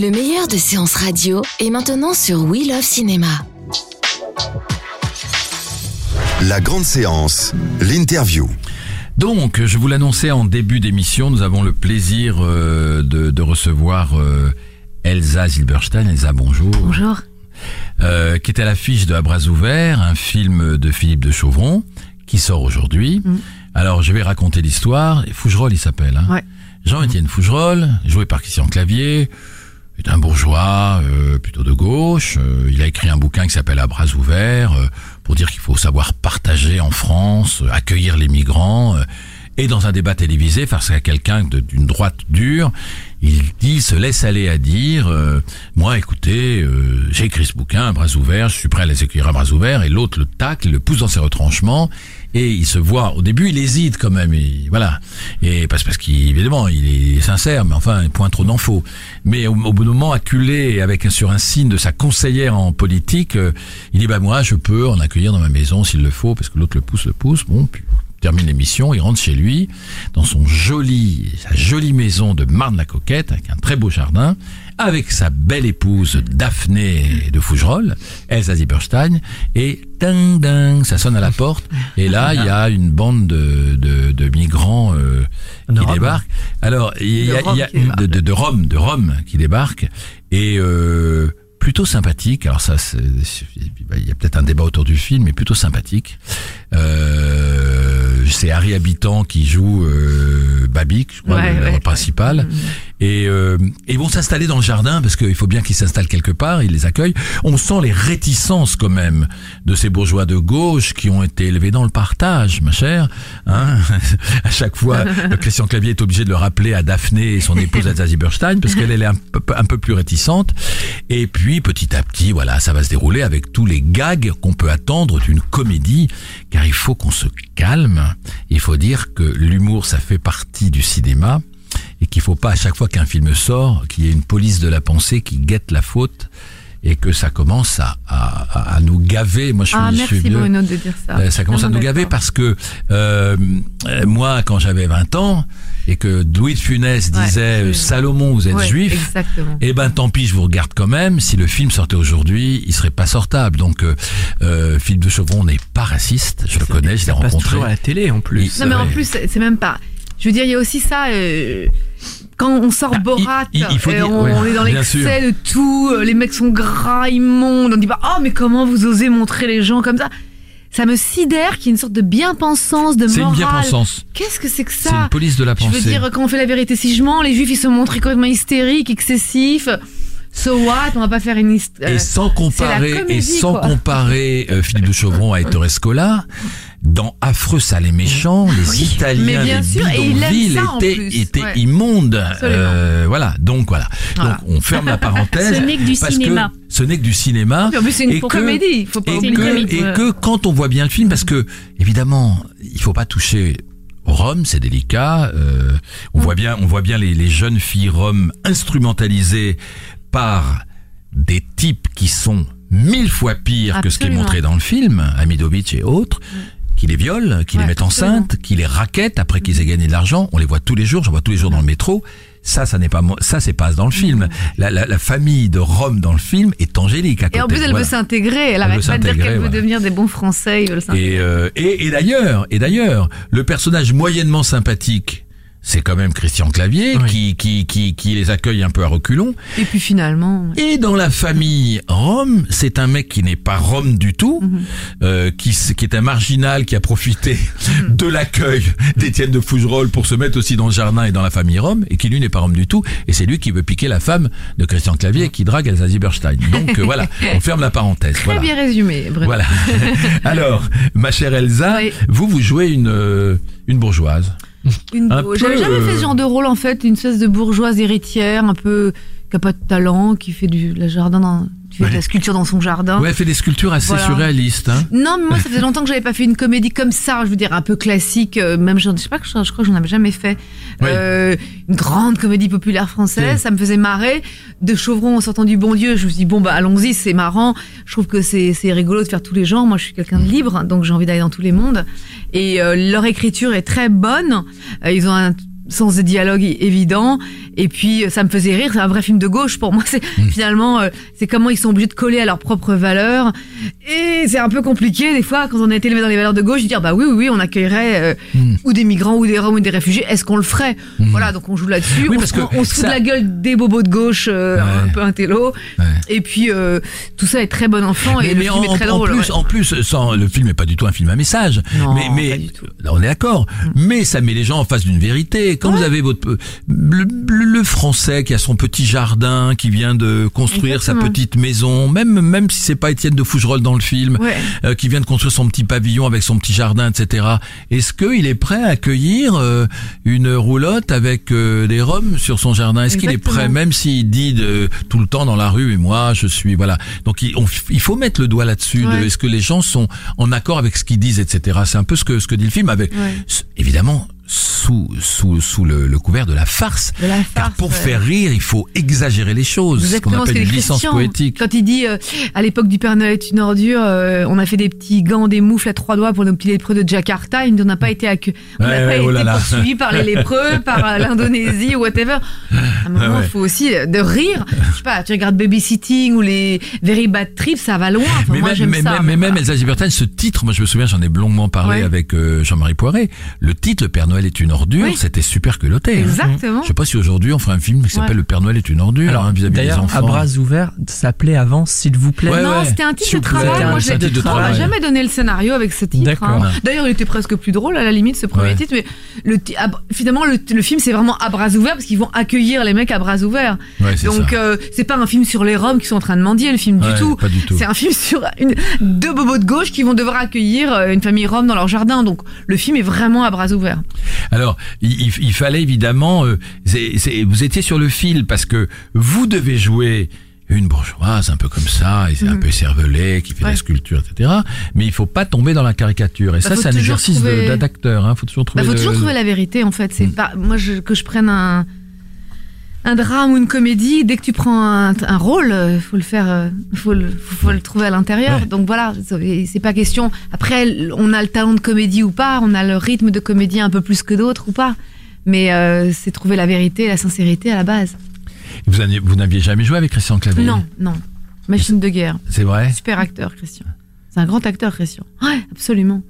Le meilleur de séances radio est maintenant sur We Love Cinéma. La grande séance, l'interview. Donc, je vous l'annonçais en début d'émission, nous avons le plaisir euh, de, de recevoir euh, Elsa Zilberstein. Elsa, bonjour. Bonjour. Euh, qui est à l'affiche de À bras ouverts, un film de Philippe de Chauvron, qui sort aujourd'hui. Mm. Alors, je vais raconter l'histoire. Fougerolles, il s'appelle. Hein. Ouais. Jean-Étienne Fougerolles, joué par Christian Clavier, est un bourgeois euh, plutôt de gauche. Euh, il a écrit un bouquin qui s'appelle À bras ouverts euh, pour dire qu'il faut savoir partager en France, euh, accueillir les migrants. euh, et dans un débat télévisé, face à quelqu'un d'une droite dure, il dit, se laisse aller à dire, euh, moi, écoutez, j'ai écrit ce bouquin à bras ouverts, je suis prêt à les accueillir à bras ouverts, et l'autre le tacle, le pousse dans ses retranchements, et il se voit, au début, il hésite quand même, et voilà, et parce, parce qu'évidemment, il est sincère, mais enfin, point trop d'en faux. Mais au, au d'un moment, acculé avec sur un signe de sa conseillère en politique, euh, il dit, bah moi, je peux en accueillir dans ma maison s'il le faut, parce que l'autre le pousse, le pousse, bon, puis termine l'émission, il rentre chez lui, dans son joli, sa jolie maison de Marne-la-Coquette, avec un très beau jardin, avec sa belle épouse Daphné de Fougerolles, Elsa Zieberstein, et ding ding, ça sonne à la porte, et là, il y a une bande de, de, de migrants euh, qui débarquent. Alors, il y a, De y a- de, de, Rome, de Rome qui débarquent, et euh, plutôt sympathique. Alors ça, il y a peut-être un débat autour du film, mais plutôt sympathique. Euh, c'est Harry Habitant qui joue euh, Babic, je crois, Ouais, le, le ouais. principal. Et euh, ils vont s'installer dans le jardin parce qu'il faut bien qu'ils s'installent quelque part. Ils les accueillent. On sent les réticences quand même de ces bourgeois de gauche qui ont été élevés dans le partage, ma chère. Hein à chaque fois, Christian Clavier est obligé de le rappeler à Daphné et son épouse Elsa Zieberstein parce qu'elle elle est un peu, un peu plus réticente. Et puis petit à petit, voilà, ça va se dérouler avec tous les gags qu'on peut attendre d'une comédie, car il faut qu'on se calme. Il faut dire que l'humour, ça fait partie du cinéma et qu'il faut pas à chaque fois qu'un film sort qu'il y ait une police de la pensée qui guette la faute et que ça commence à, à, à nous gaver. Moi, je suis, Ah, je merci suis. Bruno de dire ça. Euh, ça commence à nous gaver parce que euh, moi, quand j'avais 20 ans et que Louis de Funès disait euh, Salomon, vous êtes Ouais, juif. Exactement. Eh ben tant pis, je vous regarde quand même. Si le film sortait aujourd'hui, il serait pas sortable. Donc euh, euh, Philippe de Chauvron n'est pas raciste. Je le connais, je l'ai rencontré. toujours à la télé en plus. Non mais en plus c'est même pas. Je veux dire il y a aussi ça. euh, quand on sort Bah, Borat, il- il faut euh, dire- on, ouais, on est dans l'excès de tout. euh, Les mecs sont gras, immondes. On dit pas oh mais comment vous osez montrer les gens comme ça? Ça me sidère qu'il y ait une sorte de bien-pensance, de C'est une morale. bien-pensance. Qu'est-ce que c'est que C'est ça? une police de la Je pensée. veux dire, quand on fait la vérité si je mens, les juifs ils se montrent complètement hystériques, excessifs. So what? On va pas faire une histoire. et sans comparer, c'est comédie, et sans quoi. comparer euh, Philippe de Chauvron à Ettore Scola, dans Affreux, sale et méchant, les Italiens, mais bien les sûr, bidonvilles étaient, plus. étaient Ouais. immondes. Euh, voilà, donc voilà. Voilà. Donc on ferme la parenthèse. Ce n'est que du parce cinéma. Que ce n'est que du cinéma. Puis en plus, c'est une Et que- comédie. Il faut pas et que, et que quand on voit bien le film, parce que évidemment, il faut pas toucher rhum, c'est délicat. euh, on voit bien, on voit bien les, les jeunes filles roms instrumentalisées par des types qui sont mille fois pires que ce qui est montré dans le film, Amidovic et autres. Qui les violent, qui Ouais, les mettent enceintes, qui les raquettent après qu'ils aient gagné de l'argent. On les voit tous les jours. J'en vois tous les jours dans le métro. Ça, ça n'est pas ça, c'est pas dans le film. La, la, la famille de Rome dans le film est angélique. À Et en plus, elle Voilà. veut s'intégrer. Elle Elle arrête pas de dire qu'elle veut devenir des bons Français. Ils veulent s'intégrer. Et, euh, et, et d'ailleurs, et d'ailleurs, le personnage moyennement sympathique c'est quand même Christian Clavier Oui. qui, qui, qui, qui les accueille un peu à reculons. Et puis finalement. Et dans la famille Rome, c'est un mec qui n'est pas Rome du tout, Mhm. euh, qui, qui est un marginal qui a profité de l'accueil d'Étienne de Fougerolles pour se mettre aussi dans le jardin et dans la famille Rome, et qui lui n'est pas Rome du tout, et c'est lui qui veut piquer la femme de Christian Clavier qui drague Elsa Zieberstein. Donc euh, voilà, on ferme la parenthèse. Très voilà. bien résumé, Bruno. Voilà. Alors, ma chère Elsa, Oui. vous vous jouez une euh, une bourgeoise. Une J'avais jamais fait euh, ce genre de rôle en fait, une espèce de bourgeoise héritière, un peu qui a pas de talent, qui fait du la jardin dans, fait de Ouais. la sculpture dans son jardin. Ouais, elle fait des sculptures assez Voilà. surréalistes. Hein. Non, mais moi ça faisait longtemps que j'avais pas fait une comédie comme ça, je veux dire un peu classique, euh, même je, sais pas que je, je crois que j'en avais jamais fait. Ouais. Euh, une grande comédie populaire française, Ouais. ça me faisait marrer. De Chauvron en sortant du bon Dieu, je me suis dit bon bah allons-y, c'est marrant. Je trouve que c'est c'est rigolo de faire tous les genres. Moi je suis quelqu'un de libre, donc j'ai envie d'aller dans tous les mondes. Et euh, leur écriture est très bonne. Euh, ils ont un sens de dialogue évident et puis euh, ça me faisait rire c'est un vrai film de gauche pour moi c'est finalement euh, c'est comment ils sont obligés de coller à leurs propres valeurs et c'est un peu compliqué des fois quand on a été élevé dans les valeurs de gauche de dire bah oui oui oui on accueillerait euh, Hmm. ou des migrants ou des roms ou des réfugiés est-ce qu'on le ferait? Voilà donc on joue là-dessus Oui, on, parce se prend- que on se fout ça- de la gueule des bobos de gauche euh, Ouais. un peu intello Ouais. et puis euh, tout ça est très bon enfant et Mais, le mais film en, est très en drôle plus, ouais. en plus, sans, le film n'est pas du tout un film à message. Non, mais mais pas du tout. Là, on est d'accord. Mais ça met les gens en face d'une vérité. Quand vous avez votre le, le- le français qui a son petit jardin, qui vient de construire sa petite maison, même même si c'est pas Étienne de Fougerolles dans le film, Ouais. euh, qui vient de construire son petit pavillon avec son petit jardin, etc. Est-ce qu'il est prêt à accueillir euh, une roulotte avec euh, des roms sur son jardin? Est-ce qu'il est prêt, même s'il dit de, tout le temps dans la rue, et moi je suis voilà. Donc il, on- il faut mettre le doigt là-dessus. de. Est-ce que les gens sont en accord avec ce qu'ils disent, etc. C'est un peu ce que ce que dit le film, avec évidemment sous sous sous le, le couvert de la farce. De la Car farce, pour ouais. faire rire, il faut exagérer les choses, ce qu'on appelle une licence poétique. Quand il dit euh, à l'époque du Père Noël est une ordure, euh, on a fait des petits gants, des moufles à trois doigts pour nos petits lépreux de Jakarta. Il dit, on n'a pas été accu- on Ouais, pas ouais, été oh là par les lépreux, par euh, l'Indonésie ou whatever. À un moment, il Ouais, ouais. faut aussi de rire. Je sais pas, tu regardes Babysitting ou les Very Bad Trips, ça va loin. Enfin, mais moi, même, mais, ça. mais même. Elsa ce titre, moi je me souviens, j'en ai longuement parlé avec euh, Jean-Marie Poiré. Le titre, Le Père Noël est une ordure, Oui. c'était super culotté. hein. Exactement. Je sais pas si aujourd'hui on ferait un film qui s'appelle Ouais. Le Père Noël est une ordure Alors, hein, vis-à-vis des enfants. à bras ouverts, s'appelait avant, s'il vous plaît. Ouais, non, ouais. c'était un titre de travail. Moi, j'ai de on m'a jamais donné le scénario avec ce titre. D'accord. hein. D'ailleurs, il était presque plus drôle à la limite ce premier Ouais. titre, mais le finalement le, le film c'est vraiment à bras ouverts parce qu'ils vont accueillir les mecs à bras ouverts. Ouais, c'est Donc ça. euh, c'est pas un film sur les Roms qui sont en train de mendier le film Ouais, du tout. pas du tout. C'est un film sur une, deux bobos de gauche qui vont devoir accueillir euh, une famille Rom dans leur jardin. Donc le film est vraiment à bras ouverts. Alors, il, il- fallait évidemment, euh, c'est- c'est- vous étiez sur le fil parce que vous devez jouer une bourgeoise un peu comme ça, et c'est un peu cervelé, qui fait de la Mhm. Sculpture, etc. Mais il faut pas tomber dans la caricature. Et ça, Bah, faut c'est un exercice trouver- d'acteur. Hein. Faut toujours trouver. Bah, faut le- toujours trouver la vérité en fait. C'est Mm. pas moi je, que je prenne un un drame ou une comédie. Dès que tu prends un, un rôle, euh, faut le faire, euh, faut le faut, le trouver à l'intérieur. Ouais. Donc voilà, c'est pas question. Après, on a le talent de comédie ou pas, on a le rythme de comédie un peu plus que d'autres ou pas. Mais euh, c'est trouver la vérité, la sincérité à la base. Vous n'aviez- vous n'aviez jamais joué avec Christian Clavier? Non, non. Machine de guerre. C'est vrai? Super acteur, Christian. C'est un grand acteur, Christian. Ouais, absolument.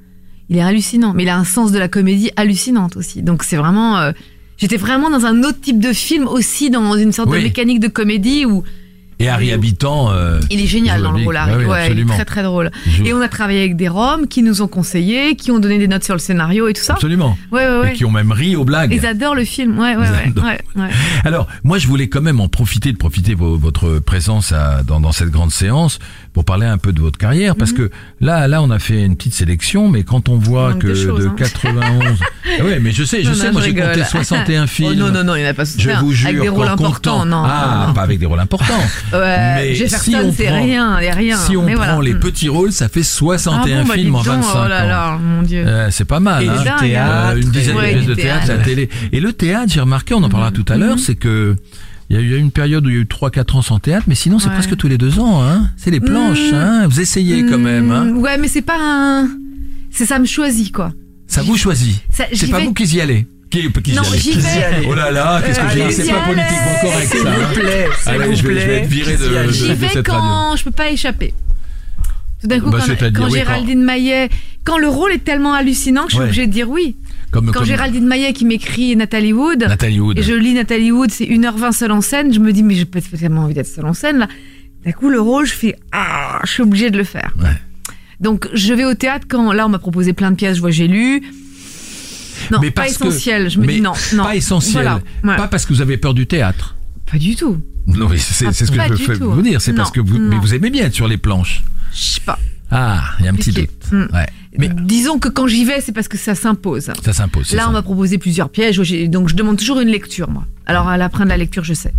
Il est hallucinant, mais il a un sens de la comédie hallucinante aussi. Donc c'est vraiment. euh, J'étais vraiment dans un autre type de film aussi, dans une sorte Oui. de mécanique de comédie où Et Harry Habitant. euh, il est génial dans le rôle. Harry. oui, Ouais, il est très très drôle. Et on a travaillé avec des Roms qui nous ont conseillé, qui ont donné des notes sur le scénario et tout ça. Absolument. Ouais, ouais, Et ouais. qui ont même ri aux blagues. Ils adorent le film. Ouais, ouais, ouais. Alors, moi, je voulais quand même en profiter de profiter de votre présence à- dans, dans cette grande séance pour parler un peu de votre carrière, parce que là, là, on a fait une petite sélection, mais quand on voit Mhm. que de choses, de hein. 91, Ah ouais, mais je sais, je Non, sais, non, moi j'ai compté rigole. 61 films. Oh, non, non, non, il n'y en a pas Je vous jure, Avec des rôles importants, non. Ah, non. pas avec des rôles importants. Ouais, Mais Jefferson, si on c'est prend- rien. Si on Mais prend voilà. les petits rôles, ça fait 61 Ah bon, bah, films en dis donc, 25 Oh là ans. là, mon Dieu. Euh, c'est pas mal. Et hein. théâtre. Euh, une dizaine de pièces de théâtre, théâtre. la télé. Et le théâtre, j'ai remarqué, on en parlera tout à l'heure, c'est que il y a eu une période où il y a eu 3-4 ans sans théâtre, mais sinon c'est Ouais. presque tous les deux ans. Hein. C'est les planches. Mm. Hein. Vous essayez quand même. Hein. Mm, Ouais, mais c'est pas un. C'est ça me choisit, quoi. Ça vous choisit. C'est pas vais- vous qui y allez. Qui, qui Non, j'y vais. Oh là là, qu'est-ce que je Allez, dis C'est pas politiquement correct S'il ça. vous hein. plaît, Allez, vous je vais, je vais être viré de, de, J'y de vais cette radio. quand? Je peux pas échapper. Tout d'un coup, Bah, quand, quand oui, Géraldine Maillet, quand le rôle est tellement hallucinant que je suis obligée de dire oui. Comme, Quand comme Géraldine Maillet qui m'écrit Nathalie Wood, Nathalie Wood. et je lis Nathalie Wood, c'est 1h20 seule en scène, je me dis, mais j'ai pas tellement envie d'être seule en scène, là. D'un coup, le rôle, je fais, ah, je suis obligée de le faire. Ouais. Donc, je vais au théâtre quand, là, on m'a proposé plein de pièces, je vois, j'ai lu. Non, Mais pas que- essentiel. Je me mais dis non, non. Pas essentiel. Voilà. Ouais. Pas parce que vous avez peur du théâtre. Pas du tout. Non, mais c'est Ah, c'est ce que je veux tout. vous dire. C'est parce que vous, mais vous aimez bien être sur les planches. Je sais pas. Ah, il y a un petit doute. Mm. Ouais. Mais Disons que quand j'y vais, c'est parce que ça s'impose. ça s'impose. Là, ça. on m'a proposé plusieurs pièges, donc je demande toujours une lecture, moi. Alors, à la fin de la lecture, je sais.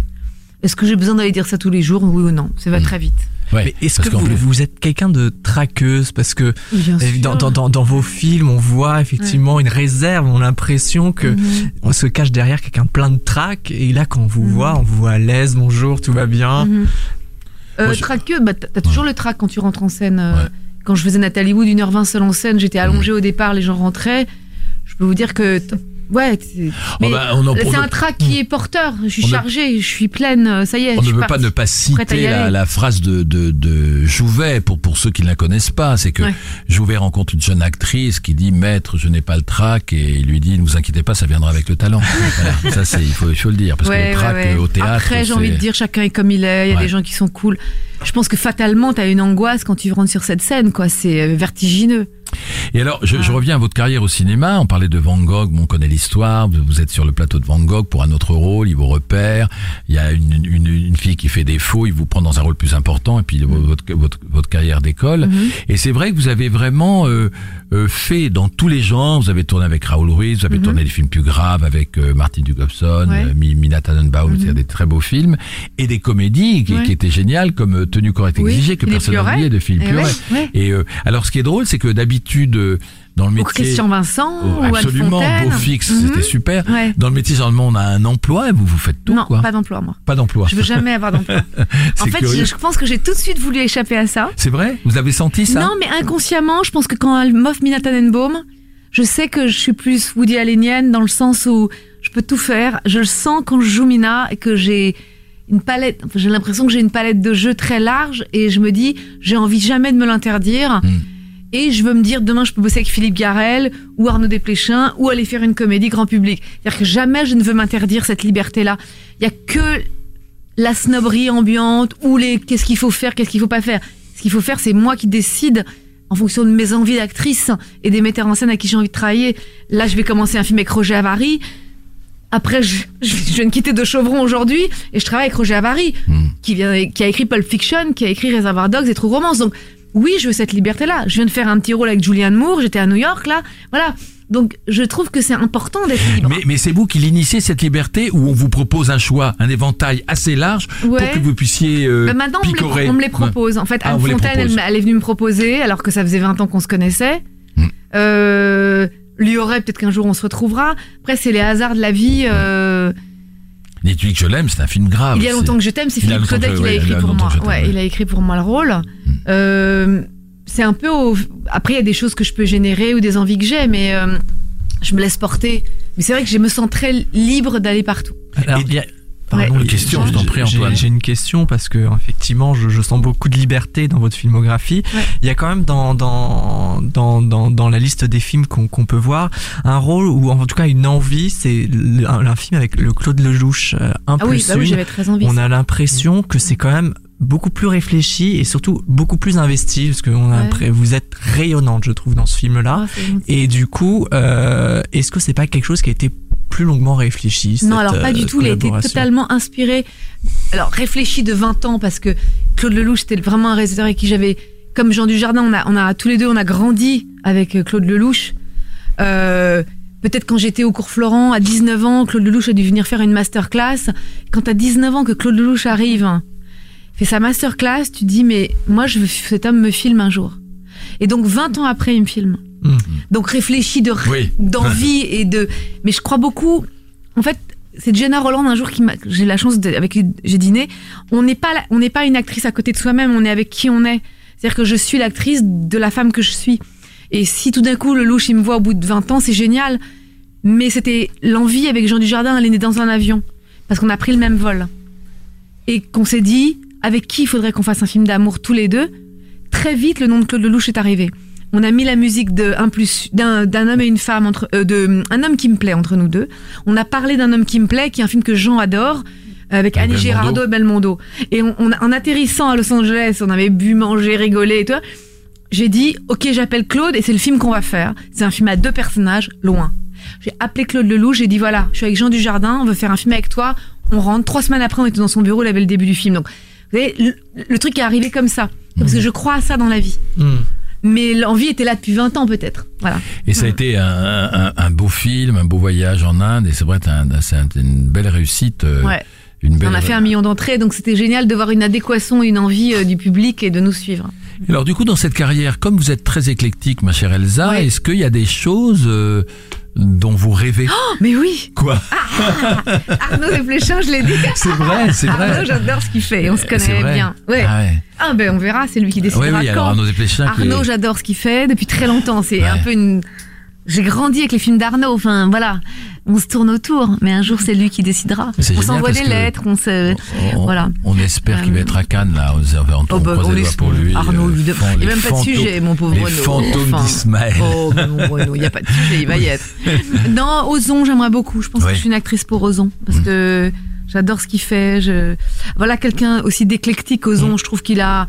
Est-ce que j'ai besoin d'aller dire ça tous les jours, oui ou non? Ça va Mm. très vite. Ouais, Mais est-ce que vous, plus- vous êtes quelqu'un de traqueuse? Parce que euh, dans, dans, dans, dans vos films, on voit effectivement une réserve, on a l'impression que Mhm. on se cache derrière quelqu'un plein de trac. Et là, quand on vous voit, on vous voit à l'aise, bonjour, tout va bien. Euh, traqueux, bah, t'as toujours le trac quand tu rentres en scène. euh, Ouais. Quand je faisais Nathalie Wood, 1h20 seule en scène, j'étais allongée au départ, les gens rentraient. Je peux vous dire que. Ouais, c'est mais bah, c'est un trac qui est porteur. Je suis ne- chargée, je suis pleine, euh, ça y est. On je ne veut pas ne pas citer la, la phrase de, de, de Jouvet pour, pour ceux qui ne la connaissent pas. C'est que Ouais. Jouvet rencontre une jeune actrice qui dit Maître, je n'ai pas le trac. Et il lui dit Ne vous inquiétez pas, ça viendra avec le talent. voilà, ça, c'est, il, faut, il faut le dire. Parce que Ouais, le trac ouais, euh, au théâtre. Après, j'ai envie de dire, chacun est comme il est. Il y a des gens qui sont cool. Je pense que fatalement, t'as une angoisse quand tu rentres sur cette scène, quoi. C'est euh, vertigineux. Et alors, je, je reviens à votre carrière au cinéma. On parlait de Van Gogh, bon, on connaît l'histoire. Vous, êtes sur le plateau de Van Gogh pour un autre rôle, il vous repère. Il y a une, une, une fille qui fait défaut, il vous prend dans un rôle plus important, et puis votre, votre, votre carrière décolle. Et c'est vrai que vous avez vraiment euh, euh, fait dans tous les genres. Vous avez tourné avec Raoul Ruiz, vous avez tourné des films plus graves avec euh, Martin Dugobson, Ouais. euh, Mi- Mina Tannenbaum, c'est des très beaux films, et des comédies qui, Ouais. qui étaient géniales, comme euh, Tenue correcte Oui, exigée, que personne n'a oublié, de Philippe Eh ouais, Pluret. ouais. Et euh, alors, ce qui est drôle, c'est que d'habitude, euh, dans le Ou métier... Christian Vincent, Oh, ou absolument, beau fixe, Mhm. c'était super. Ouais. Dans le métier, généralement, on a un emploi et vous, vous faites tout, non, quoi. pas d'emploi, moi. Pas d'emploi. Je veux jamais avoir d'emploi. en fait, je, je pense que j'ai tout de suite voulu échapper à ça. C'est vrai? Vous avez senti ça? Non, mais inconsciemment, je pense que quand elle m'offre Mina Tannenbaum, je sais que je suis plus Woody Allenienne dans le sens où je peux tout faire. Je le sens quand je joue Mina et que j'ai une palette, enfin, j'ai l'impression que j'ai une palette de jeux très large et je me dis, j'ai envie jamais de me l'interdire. Mm. Et je veux me dire, demain, je peux bosser avec Philippe Garel ou Arnaud Desplechin ou aller faire une comédie grand public. C'est-à-dire que jamais je ne veux m'interdire cette liberté-là. Il y a que la snobberie ambiante ou les qu'est-ce qu'il faut faire, qu'est-ce qu'il faut pas faire. Ce qu'il faut faire, c'est moi qui décide en fonction de mes envies d'actrice et des metteurs en scène à qui j'ai envie de travailler. Là, je vais commencer un film avec Roger Avary. Après, je, je, je viens de quitter De Chauvron aujourd'hui et je travaille avec Roger Avary, Hmm. qui, vient, qui a écrit Pulp Fiction, qui a écrit Reservoir Dogs et True Romance. Donc, oui, je veux cette liberté-là. Je viens de faire un petit rôle avec Julianne Moore, j'étais à New York, là. Voilà. Donc, je trouve que c'est important d'être libre. mais, mais c'est vous qui l'initiez cette liberté où on vous propose un choix, un éventail assez large pour que vous puissiez euh, Bah, maintenant, on me, picorer? les, on me les Ouais. propose. En fait, Ah, Anne Fontaine, elle, est venue me proposer, alors que ça faisait 20 ans qu'on se connaissait. Hmm. Euh, lui aurait, peut-être qu'un jour on se retrouvera. Après, c'est les hasards de la vie. Euh, Dites-lui que je l'aime, c'est un film grave. il y a longtemps que je t'aime, c'est Philippe que- qui l'a écrit pour moi. ouais. il a écrit pour moi le rôle. Euh, c'est un peu au... Après, il y a des choses que je peux générer ou des envies que j'ai, mais euh, je me laisse porter. Mais c'est vrai que je me sens très libre d'aller partout. Alors, il y a- Ouais. Une question, je t'en prie, J'ai- Antoine. J'ai une question parce que effectivement, je, je sens beaucoup de liberté dans votre filmographie. Ouais. Il y a quand même dans dans dans dans, dans la liste des films qu'on qu'on peut voir un rôle ou en tout cas une envie. C'est un, un film avec le Claude Lelouch, euh, un Ah oui, plus bah oui une. j'avais très envie. On a l'impression que c'est quand même beaucoup plus réfléchi et surtout beaucoup plus investi parce que on a Ouais. l'impré- vous êtes rayonnante, je trouve, dans ce film-là. Ah, c'est gentil. Et du coup, euh, est-ce que c'est pas quelque chose qui a été plus longuement réfléchi Non, cette, alors pas euh, du tout. Il a été totalement inspiré. Alors réfléchi de 20 ans parce que Claude Lelouch c'était vraiment un réalisateur avec qui j'avais, comme Jean Dujardin, on a, on a tous les deux, on a grandi avec euh, Claude Lelouch. Euh, Peut-être quand j'étais au cours Florent à 19 ans, Claude Lelouch a dû venir faire une masterclass. Quand à 19 ans que Claude Lelouch arrive, fait sa masterclass, tu dis mais moi je veux cet homme me filme un jour. Et donc 20 ans après il me filme. Mhm. Donc réfléchi de Oui. d'envie et de mais je crois beaucoup en fait c'est Jenna Roland un jour qui m'a j'ai la chance de, avec qui j'ai dîné on n'est pas on n'est pas une actrice à côté de soi-même on est avec qui on est c'est-à-dire que je suis l'actrice de la femme que je suis et si tout d'un coup le louche il me voit au bout de 20 ans c'est génial mais c'était l'envie avec Jean Dujardin elle est née dans un avion parce qu'on a pris le même vol et qu'on s'est dit avec qui il faudrait qu'on fasse un film d'amour tous les deux? Très vite le nom de Claude Lelouch est arrivé On a mis la musique plus d'un homme et une femme entre euh, de un homme qui me plaît entre nous deux. On a parlé d'un homme qui me plaît, qui est un film que Jean adore. Avec Avec Annie Belmondo. Girardot et Belmondo. Et on, on a- en atterrissant à Los Angeles, on avait bu, mangé, rigolé et tout. J'ai dit, ok, j'appelle Claude et c'est le film qu'on va faire. C'est un film à deux personnages, loin. J'ai appelé Claude Lelouch, j'ai dit, voilà, je suis avec Jean Dujardin, on veut faire un film avec toi. On rentre. Trois semaines après, on était dans son bureau, il avait le début du film. Donc, vous voyez, le, le truc est arrivé comme ça. Parce que je crois à ça dans la vie. Hmm. Mais l'envie était là depuis 20 ans, peut-être. Voilà. Et ça a été un, un, un beau film, un beau voyage en Inde, et c'est vrai, c'est un- c'est un- une belle réussite. euh, Ouais. Une belle... On a fait un million d'entrées, donc c'était génial de voir une adéquation, une envie euh, du public et de nous suivre. Alors du coup, dans cette carrière, comme vous êtes très éclectique, ma chère Elsa, Ouais. est-ce qu'il y a des choses euh, dont vous rêvez Oh, mais oui Quoi Arnaud Desplechin, je l'ai dit. C'est vrai, c'est vrai. Arnaud, j'adore ce qu'il fait. On se connaît bien. Ouais. Ah ouais. Ah ben on verra, c'est lui qui décidera oui, alors. Arnaud Desplechin Arnaud, est- j'adore ce qu'il fait depuis très longtemps. C'est Ouais. un peu une. J'ai grandi avec les films d'Arnaud. Enfin voilà, on se tourne autour, mais un jour c'est lui qui décidera. On s'envoie des lettres, on se. on, voilà. on espère qu'il va être à Cannes, là, on, on, Oh, bah, on les pour lui. Arnaud, euh, il n'y a même pas de sujet, mon pauvre Les Renaud. fantômes Enfin, d'Ismaël. Oh, mon Renaud, il n'y a pas de sujet, il va y être. Non, Ozon, j'aimerais beaucoup. Je pense que je suis une actrice pour Ozon. Parce Mm. que j'adore ce qu'il fait. Je... Voilà, quelqu'un aussi d'éclectique, Ozon. Je trouve qu'il a.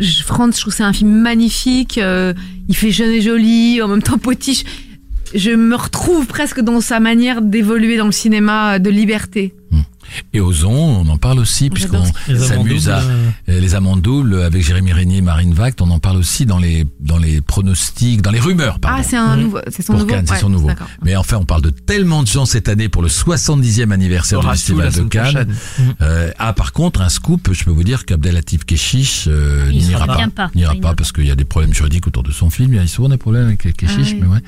Franz, je trouve c'est un film magnifique. euh, il fait jeune et joli, en même temps potiche. Je me retrouve presque dans sa manière d'évoluer dans le cinéma de liberté. Et Ozon, on en parle aussi, puisqu'on s'amuse à... euh, Les amants doubles avec Jérémy Régnier et Marine Vact, on en parle aussi dans les, dans les pronostics, dans les rumeurs, pardon. Ah, c'est un nouveau. C'est son pour nouveau. Cannes, c'est Ouais, son nouveau. Mais enfin, on parle de tellement de gens cette année pour le 70e anniversaire du Festival de Cannes. Euh, ah, par contre, un scoop, je peux vous dire qu'Abdelatif Keshish euh, n'ira pas. pas. N'ira pas parce qu'il y a des problèmes juridiques autour de son film. Il y a souvent des problèmes avec Keshish, Ah oui. mais ouais.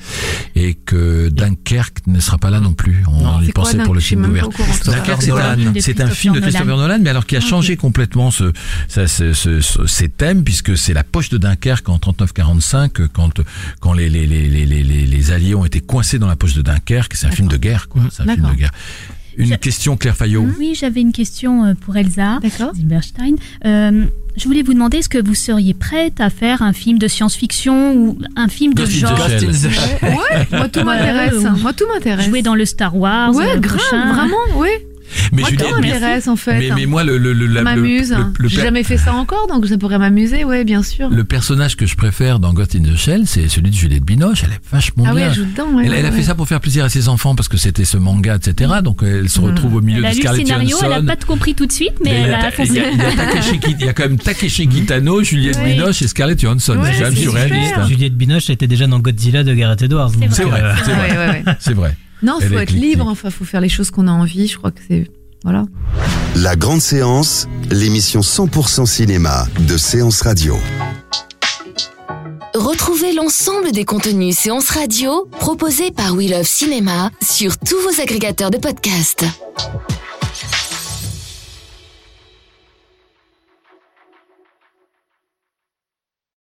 Et que Dunkerque ne sera pas là non plus. On Non, y quoi, pensait pour le film d'ouverture. Dunkerque, c'est Nolan. un, De c'est un film de Christopher Nolan, mais alors qui a changé complètement ce, ça, ce, ce- ce- ses thèmes, puisque c'est la poche de Dunkerque en 39-45, quand, quand les, les, les, les, les, les Alliés ont été coincés dans la poche de Dunkerque. C'est un film de guerre, quoi. C'est un film D'accord. de guerre. Une Je- question, Claire Fayot. Oui, j'avais une question euh, pour Elsa D'accord. Zilberstein. Euh, je voulais vous demander, est-ce que vous seriez prête à faire un film de science-fiction ou un film de genre? Shell. Ghost in the Shell. Ouais, moi tout m'intéresse. ouais. Moi tout m'intéresse. jouer dans le Star Wars Ouais, euh, grave, prochain vraiment, ouais. Mais moi Juliette, m'intéresse en fait. mais, mais moi, le, le, le, m'amuse. le- le J'ai jamais fait ça encore, donc ça pourrait m'amuser, ouais, bien sûr. le personnage que je préfère dans Ghost in the Shell, c'est celui de Juliette Binoche. Elle est vachement ah oui, bien. elle joue dedans. Ouais, elle, elle a ouais, fait ça pour faire plaisir à ses enfants parce que c'était ce manga, etc. Donc elle se retrouve au milieu Elle a de lu le Scarlett scénario, Johansson. elle n'a pas tout compris tout de suite, mais elle y a a il y a- y a y a quand même Takeshi Kitano, Juliette Oui. Binoche et Scarlett Johansson. Ouais, c'est super. hein. Juliette Binoche était déjà dans Godzilla de Gareth Edwards. C'est C'est vrai, euh, c'est vrai. Non, faut être libre, enfin, faut faire les choses qu'on a envie. Je crois que c'est. Voilà. La grande séance, l'émission 100% cinéma de Séance Radio. Retrouvez l'ensemble des contenus séances radio proposés par We Love Cinéma sur tous vos agrégateurs de podcasts.